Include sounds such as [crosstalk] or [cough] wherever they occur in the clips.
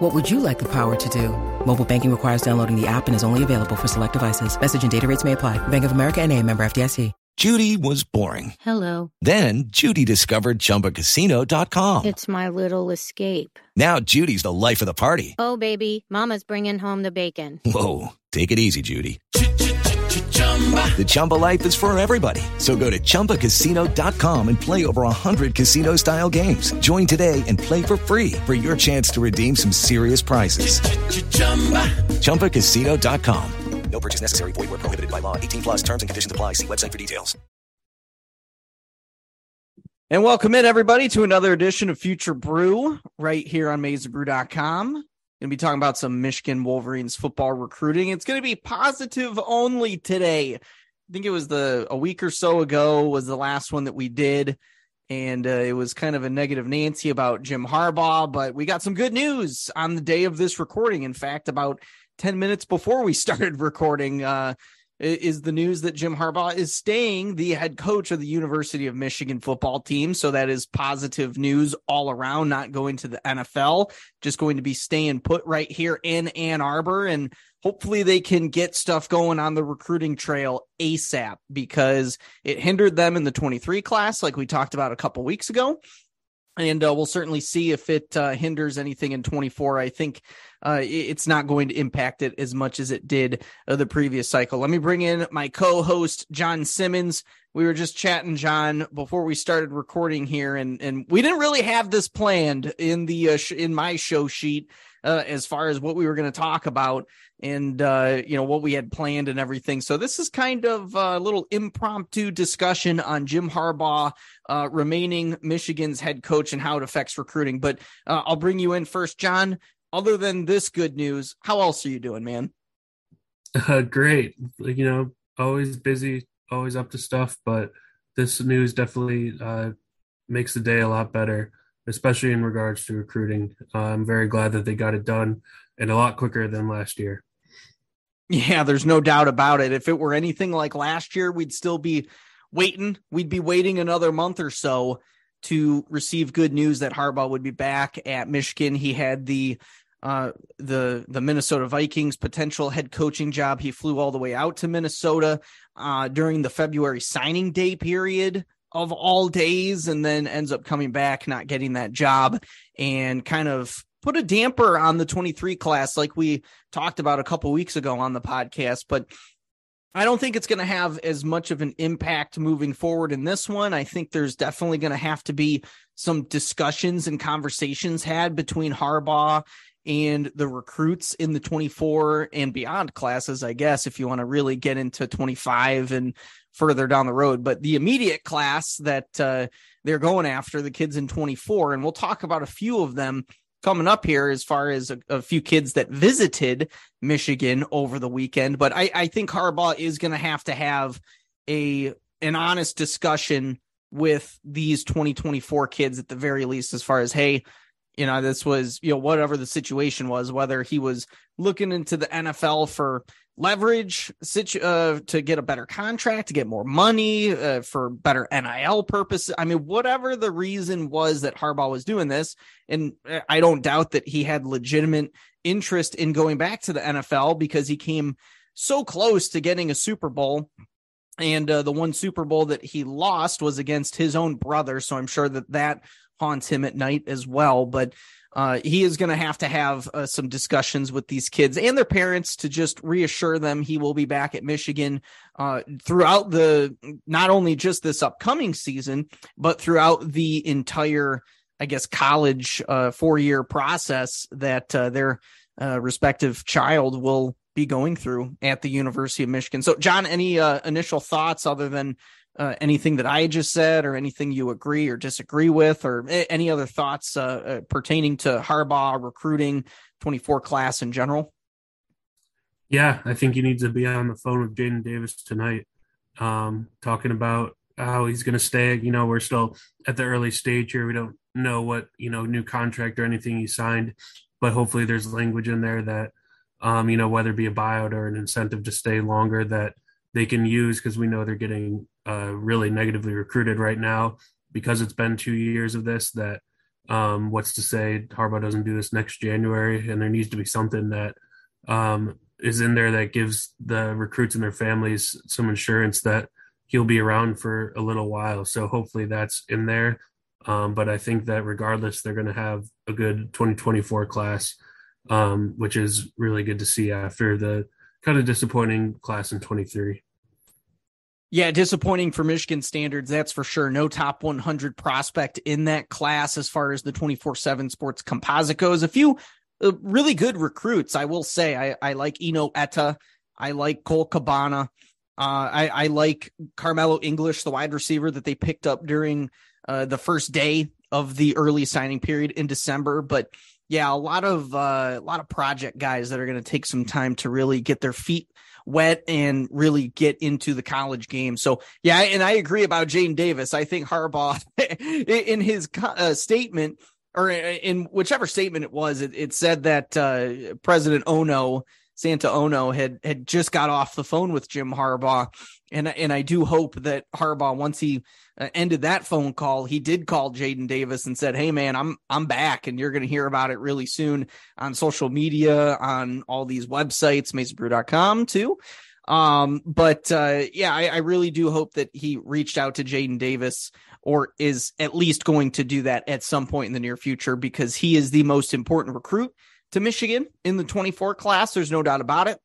What would you like the power to do? Mobile banking requires downloading the app and is only available for select devices. Message and data rates may apply. Bank of America and a member FDIC. Judy was boring. Hello. Then Judy discovered ChumbaCasino.com. It's my little escape. Now Judy's the life of the party. Oh, baby, mama's bringing home the bacon. Whoa, take it easy, Judy. The Chumba life is for everybody. So go to ChumbaCasino.com and play over 100 casino style games. Join today and play for free for your chance to redeem some serious prizes. ChumbaCasino.com. No purchase necessary. Void where prohibited by law. 18 plus terms and conditions apply. See website for details. And welcome in, everybody, to another edition of Future Brew right here on MaizenBrew.com. Going to be talking about some Michigan Wolverines football recruiting. It's going to be positive only today. I think it was the a week or so ago was the last one that we did, and uh, it was kind of a negative Nancy about Jim Harbaugh. But we got some good news on the day of this recording. In fact, about ten minutes before we [laughs] started recording, uh, is the news that Jim Harbaugh is staying the head coach of the University of Michigan football team. So that is positive news all around, not going to the NFL, just going to be staying put right here in Ann Arbor. And hopefully they can get stuff going on the recruiting trail ASAP because it hindered them in the 23 class, like we talked about a couple weeks ago and uh, we'll certainly see if it uh, hinders anything in 24 i think uh, it's not going to impact it as much as it did uh, the previous cycle let me bring in my co-host john simmons we were just chatting john before we started recording here and and we didn't really have this planned in the uh, sh- in my show sheet uh, as far as what we were going to talk about and uh, you know what we had planned and everything. So this is kind of a little impromptu discussion on Jim Harbaugh uh, remaining Michigan's head coach and how it affects recruiting. But I'll bring you in first, John. Other than this good news, how else are you doing, man? [laughs] Uh, great. You know, always busy, always up to stuff, but this news definitely uh, makes the day a lot better especially in regards to recruiting. Uh, I'm very glad that they got it done and a lot quicker than last year. Yeah, there's no doubt about it. If it were anything like last year, we'd still be waiting. We'd be waiting another month or so to receive good news that Harbaugh would be back at Michigan. He had the uh, the the Minnesota Vikings potential head coaching job. He flew all the way out to Minnesota uh, during the February signing day period of all days and then ends up coming back, not getting that job and kind of put a damper on the 23 class, like we talked about a couple weeks ago on the podcast. But I don't think it's going to have as much of an impact moving forward in this one. I think there's definitely going to have to be some discussions and conversations had between Harbaugh and the recruits in the 24 and beyond classes, I guess, if you want to really get into 25 and further down the road. But the immediate class that uh, they're going after, the kids in 24, and we'll talk about a few of them coming up here as far as a, a few kids that visited Michigan over the weekend. But I, I think Harbaugh is going to have to have a an honest discussion with these 2024 kids at the very least, as far as hey, you know, this was, you know, whatever the situation was, whether he was looking into the NFL for leverage situ- uh, to get a better contract, to get more money uh, for better NIL purposes. I mean, whatever the reason was that Harbaugh was doing this, and I don't doubt that he had legitimate interest in going back to the NFL because he came so close to getting a Super Bowl. And uh, the one Super Bowl that he lost was against his own brother. So I'm sure that that haunts him at night as well. But uh, he is going to have to have uh, some discussions with these kids and their parents to just reassure them he will be back at Michigan uh, throughout the not only just this upcoming season, but throughout the entire, I guess, college uh, four year process that uh, their uh, respective child will be going through at the University of Michigan. So, John, any initial thoughts other than uh, anything that I just said, or anything you agree or disagree with, or any other thoughts uh, uh, pertaining to Harbaugh recruiting 24 class in general? Yeah, I think he needs to be on the phone with Jadyn Davis tonight, um, talking about how he's going to stay. You know, we're still at the early stage here. We don't know what you know new contract or anything he signed, but hopefully there's language in there that um, you know whether it be a buyout or an incentive to stay longer that they can use because we know they're getting uh, really negatively recruited right now because it's been two years of this. That um, what's to say Harbaugh doesn't do this next January, and there needs to be something that um, is in there that gives the recruits and their families some insurance that he'll be around for a little while. So hopefully that's in there. Um, but I think that regardless, they're going to have a good 2024 class, um, which is really good to see after the kind of disappointing class in 23. Yeah, disappointing for Michigan standards, that's for sure. No top 100 prospect in that class as far as the 24 7 sports composite goes. A few uh, really good recruits, I will say. I, I like Enow Etta. I like Cole Cabana. Uh, I, I like Karmello English, the wide receiver that they picked up during uh, the first day of the early signing period in December. But yeah, a lot of uh, a lot of project guys that are going to take some time to really get their feet wet and really get into the college game. So yeah, and I agree about Jadyn Davis. I think Harbaugh [laughs] in his uh, statement or in whichever statement it was, it, it said that uh, President Ono Santa Ono had had just got off the phone with Jim Harbaugh, and and I do hope that Harbaugh once he uh, ended that phone call, he did call Jadyn Davis and said, "Hey man, I'm I'm back, and you're going to hear about it really soon on social media, on all these websites, MaizenBrew.com too." Um, but uh, yeah, I, I really do hope that he reached out to Jadyn Davis or is at least going to do that at some point in the near future because he is the most important recruit to Michigan in the 24 class. There's no doubt about it.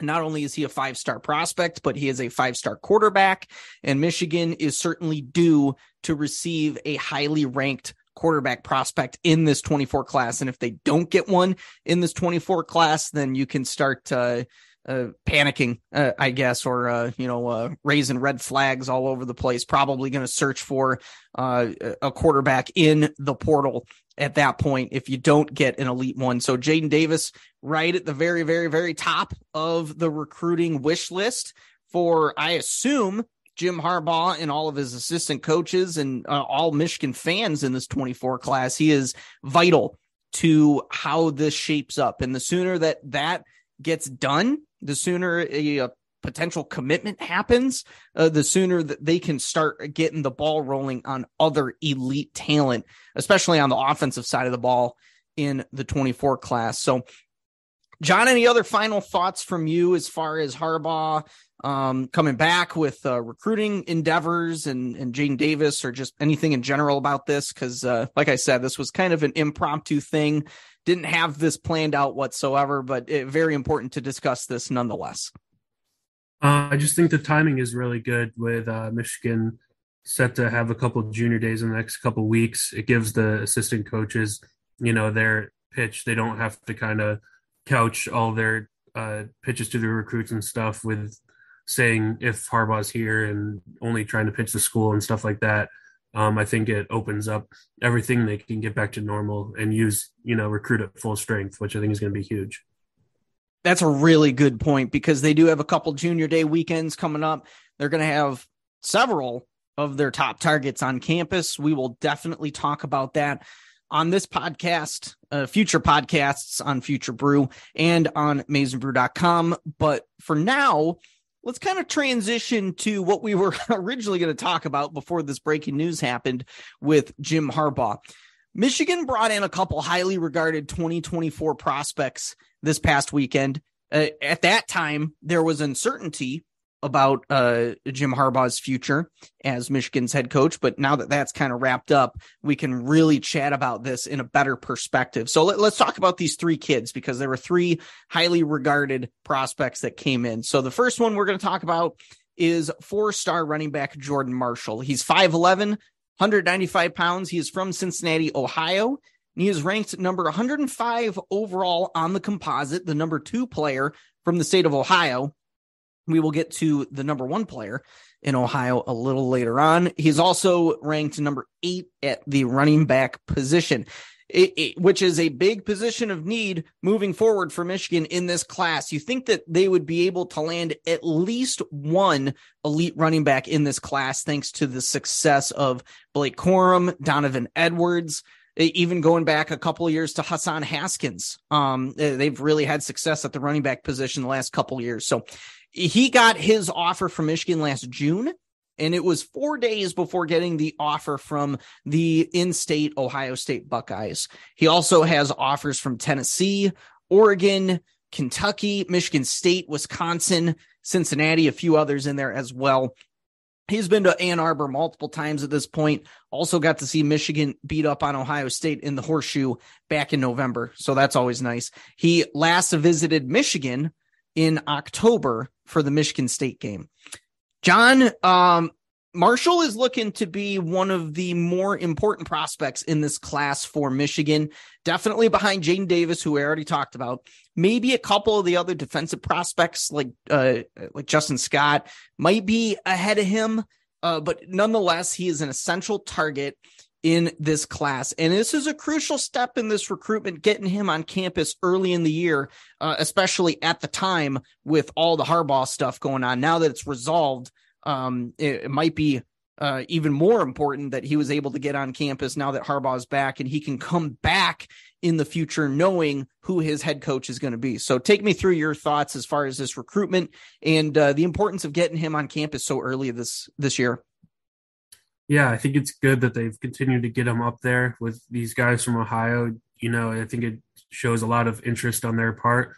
Not only is he a five star prospect, but he is a five star quarterback, and Michigan is certainly due to receive a highly ranked quarterback prospect in this 24 class. And if they don't get one in this 24 class, then you can start uh, uh, panicking, uh, I guess, or uh, you know, uh, raising red flags all over the place. Probably going to search for uh, a quarterback in the portal at that point if you don't get an elite one. So Jadyn Davis, right at the very, very, very top of the recruiting wish list for, I assume, Jim Harbaugh and all of his assistant coaches and uh, all Michigan fans in this 24 class. He is vital to how this shapes up. And the sooner that that gets done, the sooner a, a potential commitment happens, uh, the sooner that they can start getting the ball rolling on other elite talent, especially on the offensive side of the ball in the 24 class. So, John, any other final thoughts from you as far as Harbaugh um, coming back with uh, recruiting endeavors and, and Jadyn Davis or just anything in general about this? Because, uh, like I said, this was kind of an impromptu thing. Didn't have this planned out whatsoever, but it, very important to discuss this nonetheless. Uh, I just think the timing is really good with uh, Michigan set to have a couple junior days in the next couple weeks. It gives the assistant coaches, you know, their pitch. They don't have to kind of couch all their uh, pitches to the recruits and stuff with saying if Harbaugh's here and only trying to pitch the school and stuff like that. Um, I think it opens up everything they can get back to normal and use, you know, recruit at full strength, which I think is going to be huge. That's a really good point because they do have a couple junior day weekends coming up. They're going to have several of their top targets on campus. We will definitely talk about that on this podcast, uh, future podcasts on Future Brew and on MaizenBrew.com. But for now, let's kind of transition to what we were [laughs] originally going to talk about before this breaking news happened with Jim Harbaugh. Michigan brought in a couple highly regarded 2024 prospects this past weekend. Uh, at that time, there was uncertainty about uh, Jim Harbaugh's future as Michigan's head coach. But now that that's kind of wrapped up, we can really chat about this in a better perspective. So let, us talk about these three kids because there were three highly regarded prospects that came in. So the first one we're going to talk about is four star running back Jordan Marshall. He's 5'11, 195 pounds. He is from Cincinnati, Ohio. He is ranked number 105 overall on the composite, the number two player from the state of Ohio. We will get to the number one player in Ohio a little later on. He's also ranked number eight at the running back position, it, it, which is a big position of need moving forward for Michigan in this class. You think that they would be able to land at least one elite running back in this class, thanks to the success of Blake Corum, Donovan Edwards even going back a couple of years to Hassan Haskins. Um, they've really had success at the running back position the last couple years. So he got his offer from Michigan last June. And it was four days before getting the offer from the in state Ohio State Buckeyes. He also has offers from Tennessee, Oregon, Kentucky, Michigan State, Wisconsin, Cincinnati, a few others in there as well. He's been to Ann Arbor multiple times at this point. Also got to see Michigan beat up on Ohio State in the horseshoe back in November. So that's always nice. He last visited Michigan in October for the Michigan State game. John, um, Marshall is looking to be one of the more important prospects in this class for Michigan. Definitely behind Jadyn Davis, who we already talked about. Maybe a couple of the other defensive prospects like uh, like Justin Scott might be ahead of him. Uh, but nonetheless, he is an essential target in this class. And this is a crucial step in this recruitment, getting him on campus early in the year, uh, especially at the time with all the Harbaugh stuff going on. Now that it's resolved, um, it, it might be uh, even more important that he was able to get on campus now that Harbaugh's back and he can come back in the future knowing who his head coach is going to be. So take me through your thoughts as far as this recruitment and uh, the importance of getting him on campus so early this this year. Yeah, I think it's good that they've continued to get him up there with these guys from Ohio. You know, I think it shows a lot of interest on their part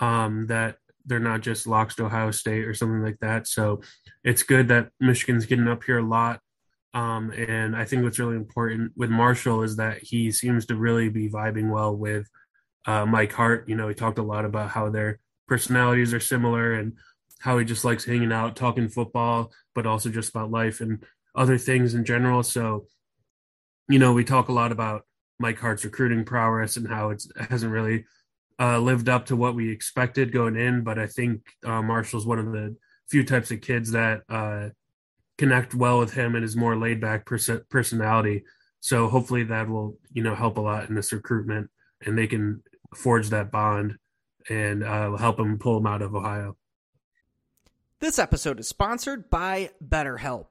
um, that they're not just locks to Ohio State or something like that. So it's good that Michigan's getting up here a lot. Um, and I think what's really important with Marshall is that he seems to really be vibing well with uh, Mike Hart. You know, he talked a lot about how their personalities are similar and how he just likes hanging out, talking football, but also just about life and other things in general. So, you know, we talk a lot about Mike Hart's recruiting prowess and how it hasn't really uh, lived up to what we expected going in. But I think uh, Marshall's one of the few types of kids that uh, connect well with him and his more laid back pers- personality. So hopefully that will you know help a lot in this recruitment, and they can forge that bond and uh, help him pull him out of Ohio. This episode is sponsored by BetterHelp.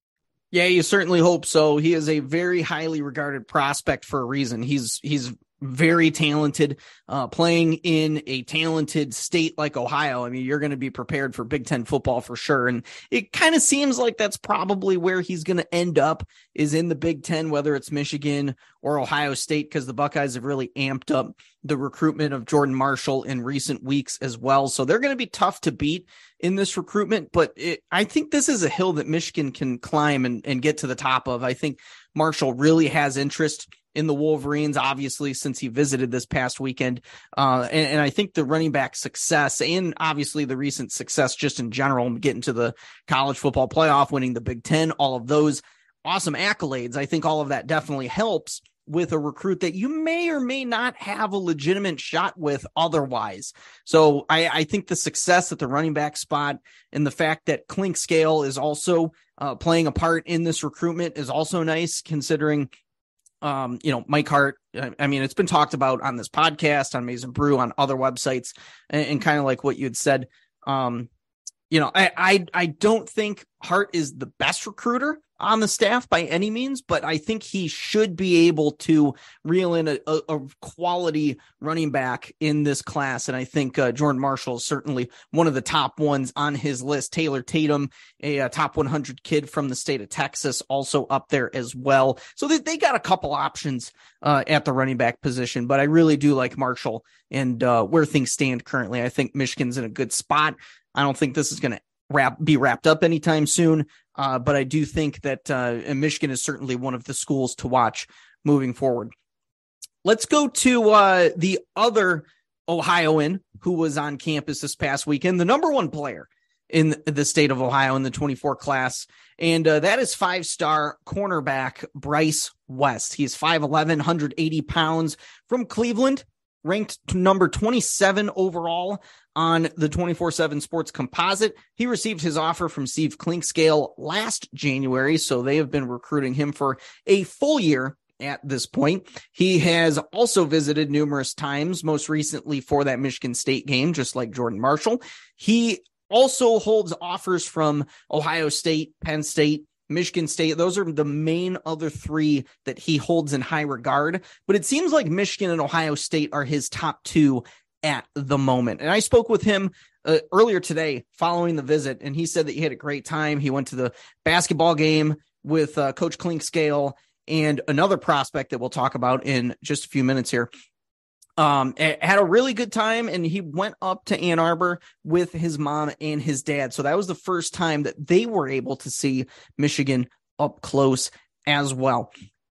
Yeah, you certainly hope so. He is a very highly regarded prospect for a reason. He's he's very talented, uh, playing in a talented state like Ohio. I mean, you're going to be prepared for Big Ten football for sure. And it kind of seems like that's probably where he's going to end up is in the Big Ten, whether it's Michigan or Ohio State, because the Buckeyes have really amped up the recruitment of Jordan Marshall in recent weeks as well. So they're going to be tough to beat in this recruitment, but it, I think this is a hill that Michigan can climb and, and get to the top of. I think Marshall really has interest in the Wolverines, obviously, since he visited this past weekend. Uh, and, and, I think the running back success and obviously the recent success just in general, getting to the college football playoff, winning the Big Ten, all of those awesome accolades. I think all of that definitely helps with a recruit that you may or may not have a legitimate shot with otherwise. So I, I think the success at the running back spot and the fact that Clinkscale is also uh, playing a part in this recruitment is also nice considering um, you know, Mike Hart. I mean, it's been talked about on this podcast, on Maize n Brew, on other websites, and, and kind of like what you had said. Um, you know, I, I I don't think Hart is the best recruiter on the staff by any means, but I think he should be able to reel in a, a, a quality running back in this class. And I think uh, Jordan Marshall is certainly one of the top ones on his list. Taylor Tatum, a, a, top 100 kid from the state of Texas, also up there as well. So they, they got a couple options uh, at the running back position, but I really do like Marshall and uh, where things stand currently. I think Michigan's in a good spot. I don't think this is going to wrap be wrapped up anytime soon. Uh, but I do think that uh, Michigan is certainly one of the schools to watch moving forward. Let's go to uh, the other Ohioan who was on campus this past weekend, the number one player in the state of Ohio in the 24 class. And uh, that is five star cornerback Bryce West. He's 5'11, 180 pounds from Cleveland, ranked number 27 overall on the 24 7 sports composite. He received his offer from Steve Clinkscale last January, so they have been recruiting him for a full year at this point. He has also visited numerous times, most recently for that Michigan State game, just like Jordan Marshall. He also holds offers from Ohio State, Penn State, Michigan State. Those are the main other three that he holds in high regard. But it seems like Michigan and Ohio State are his top two at the moment. And I spoke with him uh, earlier today following the visit, and he said that he had a great time. He went to the basketball game with uh, Coach Clinkscale and another prospect that we'll talk about in just a few minutes here. Um, had a really good time, and he went up to Ann Arbor with his mom and his dad. So that was the first time that they were able to see Michigan up close as well.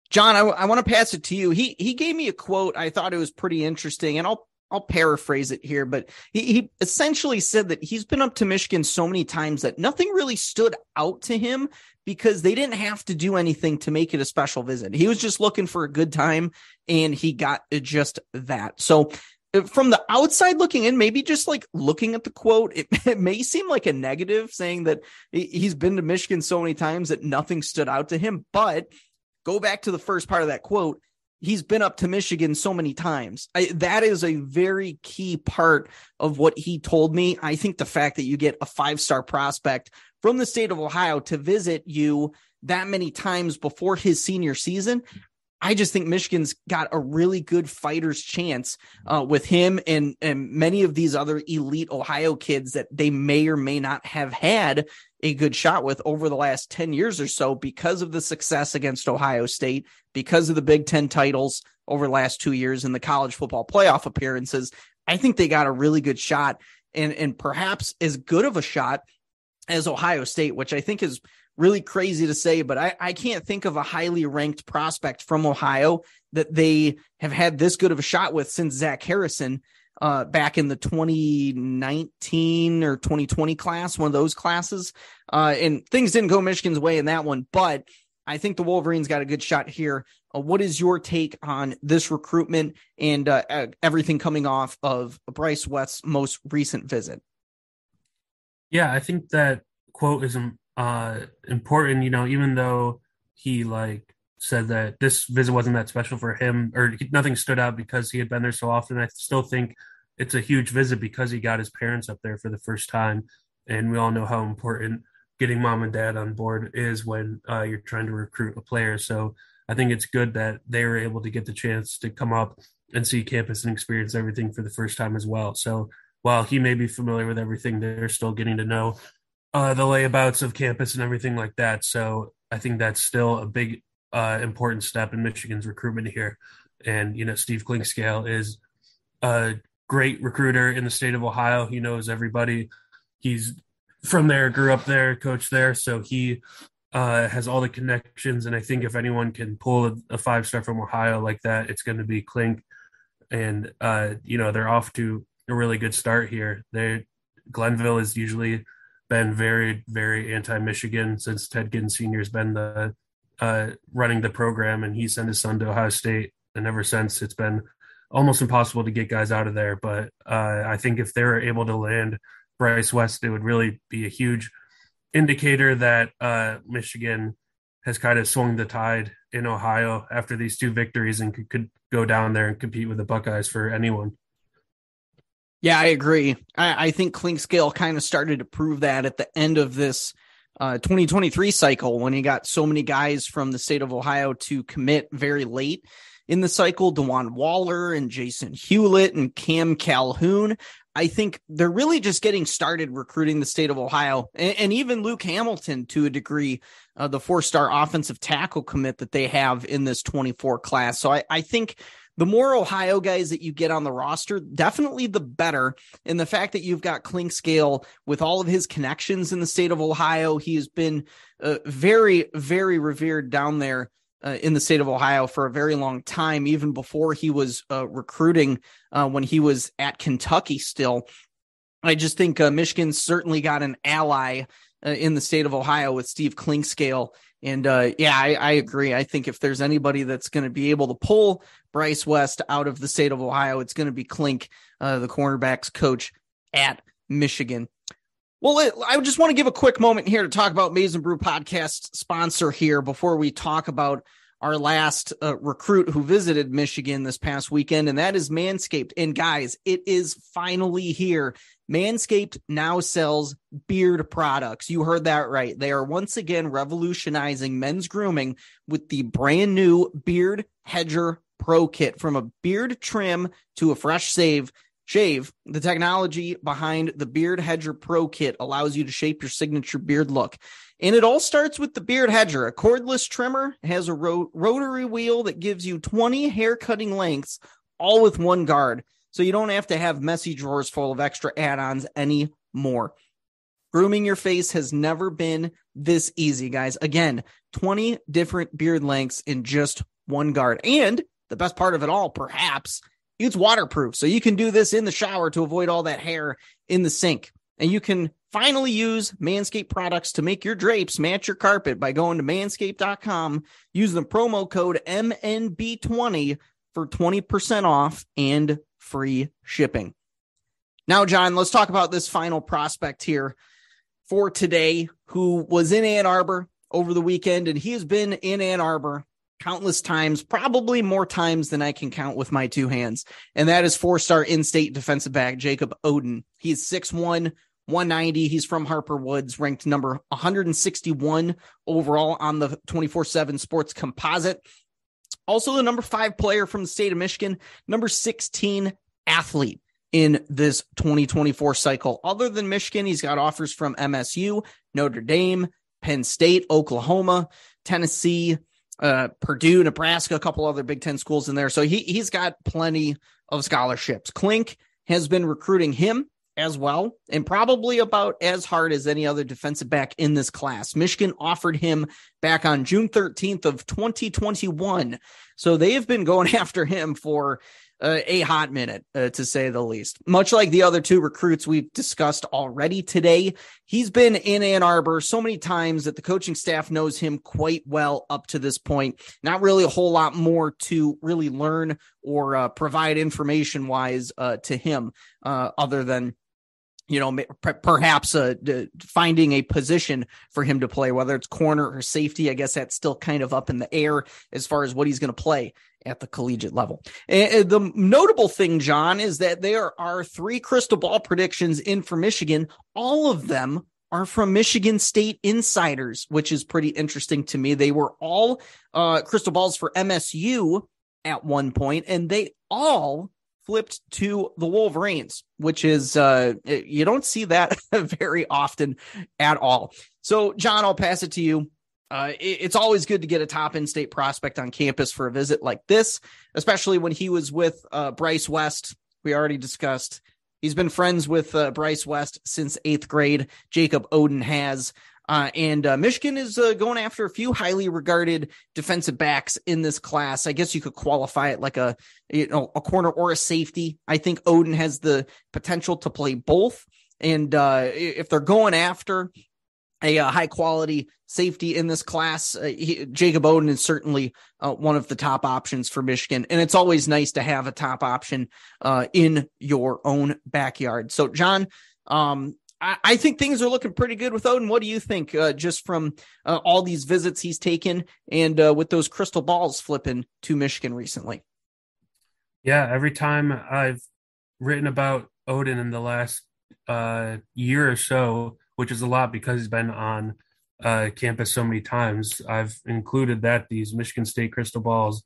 John, I, I want to pass it to you. He he gave me a quote. I thought it was pretty interesting, and I'll I'll paraphrase it here, but he, he essentially said that he's been up to Michigan so many times that nothing really stood out to him because they didn't have to do anything to make it a special visit. He was just looking for a good time and he got just that. So uh, from the outside looking in, maybe just like looking at the quote, it, [laughs] it, may seem like a negative saying that he's been to Michigan so many times that nothing stood out to him. But go back to the first part of that quote he's been up to Michigan so many times. I, that is a very key part of what he told me. I think the fact that you get a five star prospect from the state of Ohio to visit you that many times before his senior season. I just think Michigan's got a really good fighter's chance uh, with him and and many of these other elite Ohio kids that they may or may not have had a good shot with over the last 10 years or so because of the success against Ohio State, because of the Big Ten titles over the last two years and the college football playoff appearances. I think they got a really good shot and, and perhaps as good of a shot as Ohio State, which I think is really crazy to say, but I, I can't think of a highly ranked prospect from Ohio that they have had this good of a shot with since Zach Harrison uh, back in the 2019 or 2020 class, one of those classes. Uh, and things didn't go Michigan's way in that one, but I think the Wolverines got a good shot here. Uh, what is your take on this recruitment and uh, everything coming off of Bryce West's most recent visit? Yeah, I think that quote is uh, important. You know, even though he like said that this visit wasn't that special for him, or nothing stood out because he had been there so often. I still think it's a huge visit because he got his parents up there for the first time, and we all know how important getting mom and dad on board is when uh, you're trying to recruit a player. So I think it's good that they were able to get the chance to come up and see campus and experience everything for the first time as well. So while he may be familiar with everything, they're still getting to know uh, the layabouts of campus and everything like that. So I think that's still a big uh, important step in Michigan's recruitment here. And you know, Steve Clinkscale is a great recruiter in the state of Ohio. He knows everybody. He's from there, grew up there, coached there, so he uh, has all the connections. And I think if anyone can pull a, a five star from Ohio like that, it's going to be Clink. And uh, you know, they're off to a really good start here. They Glenville has usually been very, very anti-Michigan since Ted Ginn Sr. has been the uh, running the program, and he sent his son to Ohio State, and ever since it's been almost impossible to get guys out of there. But uh, I think if they're able to land Bryce West, it would really be a huge indicator that uh, Michigan has kind of swung the tide in Ohio after these two victories and could, could go down there and compete with the Buckeyes for anyone. Yeah, I agree. I, I think Clinkscale kind of started to prove that at the end of this uh, 2023 cycle when he got so many guys from the state of Ohio to commit very late in the cycle. Dewan Waller and Jason Hewlett and Cam Calhoun. I think they're really just getting started recruiting the state of Ohio and, and even Luke Hamilton to a degree, uh, the four star offensive tackle commit that they have in this 24 class. So I, I think the more Ohio guys that you get on the roster, definitely the better. And the fact that you've got Clinkscale with all of his connections in the state of Ohio, he has been uh, very, very revered down there uh, in the state of Ohio for a very long time, even before he was uh, recruiting uh, when he was at Kentucky still. I just think uh, Michigan certainly got an ally uh, in the state of Ohio with Steve Clinkscale. And uh, yeah, I, I, agree. I think if there's anybody that's going to be able to pull Bryce West out of the state of Ohio, it's going to be Clink, uh, the cornerbacks coach at Michigan. Well, I just want to give a quick moment here to talk about Maize n Brew podcast sponsor here before we talk about our last uh, recruit who visited Michigan this past weekend, and that is Manscaped. And guys, it is finally here. Manscaped now sells beard products. You heard that right. They are once again revolutionizing men's grooming with the brand new Beard Hedger Pro Kit. From a beard trim to a fresh save, shave, the technology behind the Beard Hedger Pro Kit allows you to shape your signature beard look. And it all starts with the Beard Hedger. A cordless trimmer has a ro- rotary wheel that gives you 20 hair cutting lengths, all with one guard so you don't have to have messy drawers full of extra add ons anymore. Grooming your face has never been this easy, guys. Again, 20 different beard lengths in just one guard. And the best part of it all, perhaps, it's waterproof. So you can do this in the shower to avoid all that hair in the sink. And you can finally use Manscaped products to make your drapes match your carpet by going to manscaped.com, use the promo code MNB20 for 20% off and free shipping. Now, John, let's talk about this final prospect here for today who was in Ann Arbor over the weekend, and he has been in Ann Arbor countless times, probably more times than I can count with my two hands. And that is four star in state defensive back Jacob Oden. He's 6'1, 190. He's from Harper Woods, ranked number 161 overall on the 24 7 sports composite. Also, the number five player from the state of Michigan, number 16 athlete in this 2024 cycle. Other than Michigan, he's got offers from MSU, Notre Dame, Penn State, Oklahoma, Tennessee, uh, Purdue, Nebraska, a couple other Big Ten schools in there. So he, he's got plenty of scholarships. Clink has been recruiting him as well, and probably about as hard as any other defensive back in this class. Michigan offered him back on June 13th of 2021. So they have been going [laughs] after him for uh, a hot minute, uh, to say the least. Much like the other two recruits we've discussed already today, he's been in Ann Arbor so many times that the coaching staff knows him quite well up to this point. Not really a whole lot more to really learn or uh, provide information wise uh, to him, uh, other than you know, perhaps uh, finding a position for him to play, whether it's corner or safety. I guess that's still kind of up in the air as far as what he's going to play at the collegiate level. And the notable thing, John, is that there are three crystal ball predictions in for Michigan. All of them are from Michigan State insiders, which is pretty interesting to me. They were all uh, crystal balls for MSU at one point, and they all flipped to the Wolverines, which is uh, you don't see that [laughs] very often at all. So, John, I'll pass it to you. Uh, it, it's always good to get a top in-state prospect on campus for a visit like this, especially when he was with uh, Bryce West. We already discussed. He's been friends with uh, Bryce West since eighth grade. Jacob Oden has. Uh, and uh, Michigan is uh, going after a few highly regarded defensive backs in this class. I guess you could qualify it like a you know a corner or a safety. I think Oden has the potential to play both. And uh, if they're going after a, a, high quality safety in this class, uh, he, Jacob Oden is certainly uh, one of the top options for Michigan. And it's always nice to have a top option in your own backyard. So, John, um, I, think things are looking pretty good with Oden. What do you think, uh, just from uh, all these visits he's taken and uh, with those crystal balls flipping to Michigan recently? Yeah, every time I've written about Oden in the last uh, year or so, which is a lot because he's been on uh, campus so many times, I've included that these Michigan State crystal balls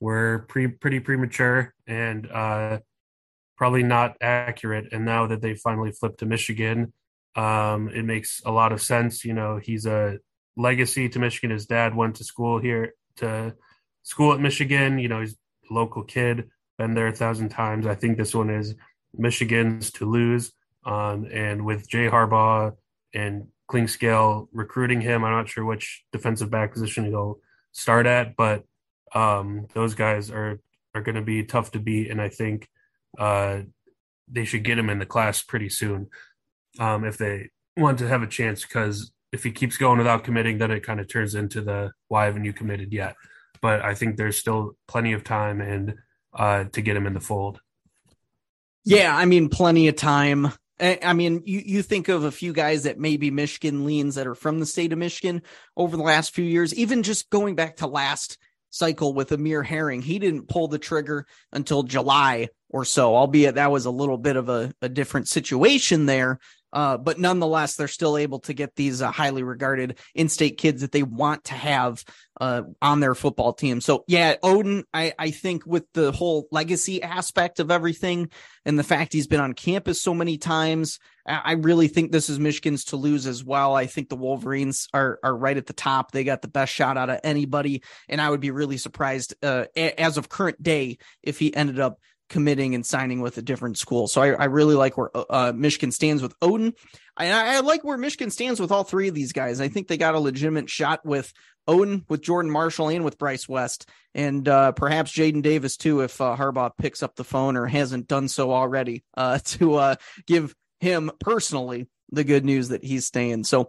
were pre- pretty premature and uh, probably not accurate. And now that they finally flipped to Michigan, um, it makes a lot of sense. You know, he's a legacy to Michigan. His dad went to school here to school at Michigan. You know, he's a local kid, been there a thousand times. I think this one is Michigan's to lose. Um, and with Jay Harbaugh and Clinkscale recruiting him, I'm not sure which defensive back position he'll start at, but um, those guys are are going to be tough to beat. And I think uh, they should get him in the class pretty soon um, if they want to have a chance. Because if he keeps going without committing, then it kind of turns into the why haven't you committed yet? But I think there's still plenty of time and uh, to get him in the fold. Yeah, I mean, plenty of time. I mean, you, you think of a few guys that maybe Michigan leans that are from the state of Michigan over the last few years, even just going back to last cycle with Amir Herring. He didn't pull the trigger until July or so, albeit that was a little bit of a, a different situation there. Uh, but nonetheless, they're still able to get these uh, highly regarded in-state kids that they want to have uh, on their football team. So yeah, Oden, I, I think with the whole legacy aspect of everything and the fact he's been on campus so many times, I really think this is Michigan's to lose as well. I think the Wolverines are are right at the top. They got the best shot out of anybody, and I would be really surprised uh, as of current day if he ended up committing and signing with a different school. So I, I really like where uh, Michigan stands with Oden. I, I like where Michigan stands with all three of these guys. I think they got a legitimate shot with Oden, with Jordan Marshall, and with Bryce West, and uh, perhaps Jadyn Davis too, if uh, Harbaugh picks up the phone or hasn't done so already, uh, [laughs] to uh, give him personally the good news that he's staying. So.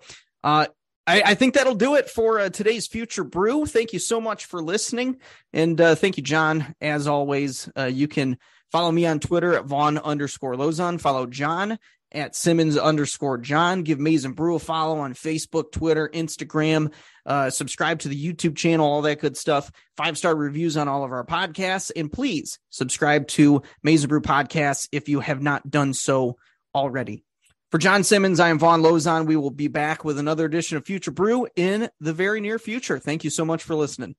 I, I, think that'll do it for uh, today's Future Brew. Thank you so much for listening. And uh, thank you, John. As always, uh, you can follow me on Twitter at Vaughn underscore Lozon. Follow John at Simmons underscore John. Give Maize n Brew a follow on Facebook, Twitter, Instagram. Uh, subscribe to the YouTube channel, all that good stuff. Five star reviews on all of our podcasts. And please subscribe to Maize n Brew Podcasts if you have not done so already. For John Simmons, I am Vaughn Lozon. We will be back with another edition of Future Brew in the very near future. Thank you so much for listening.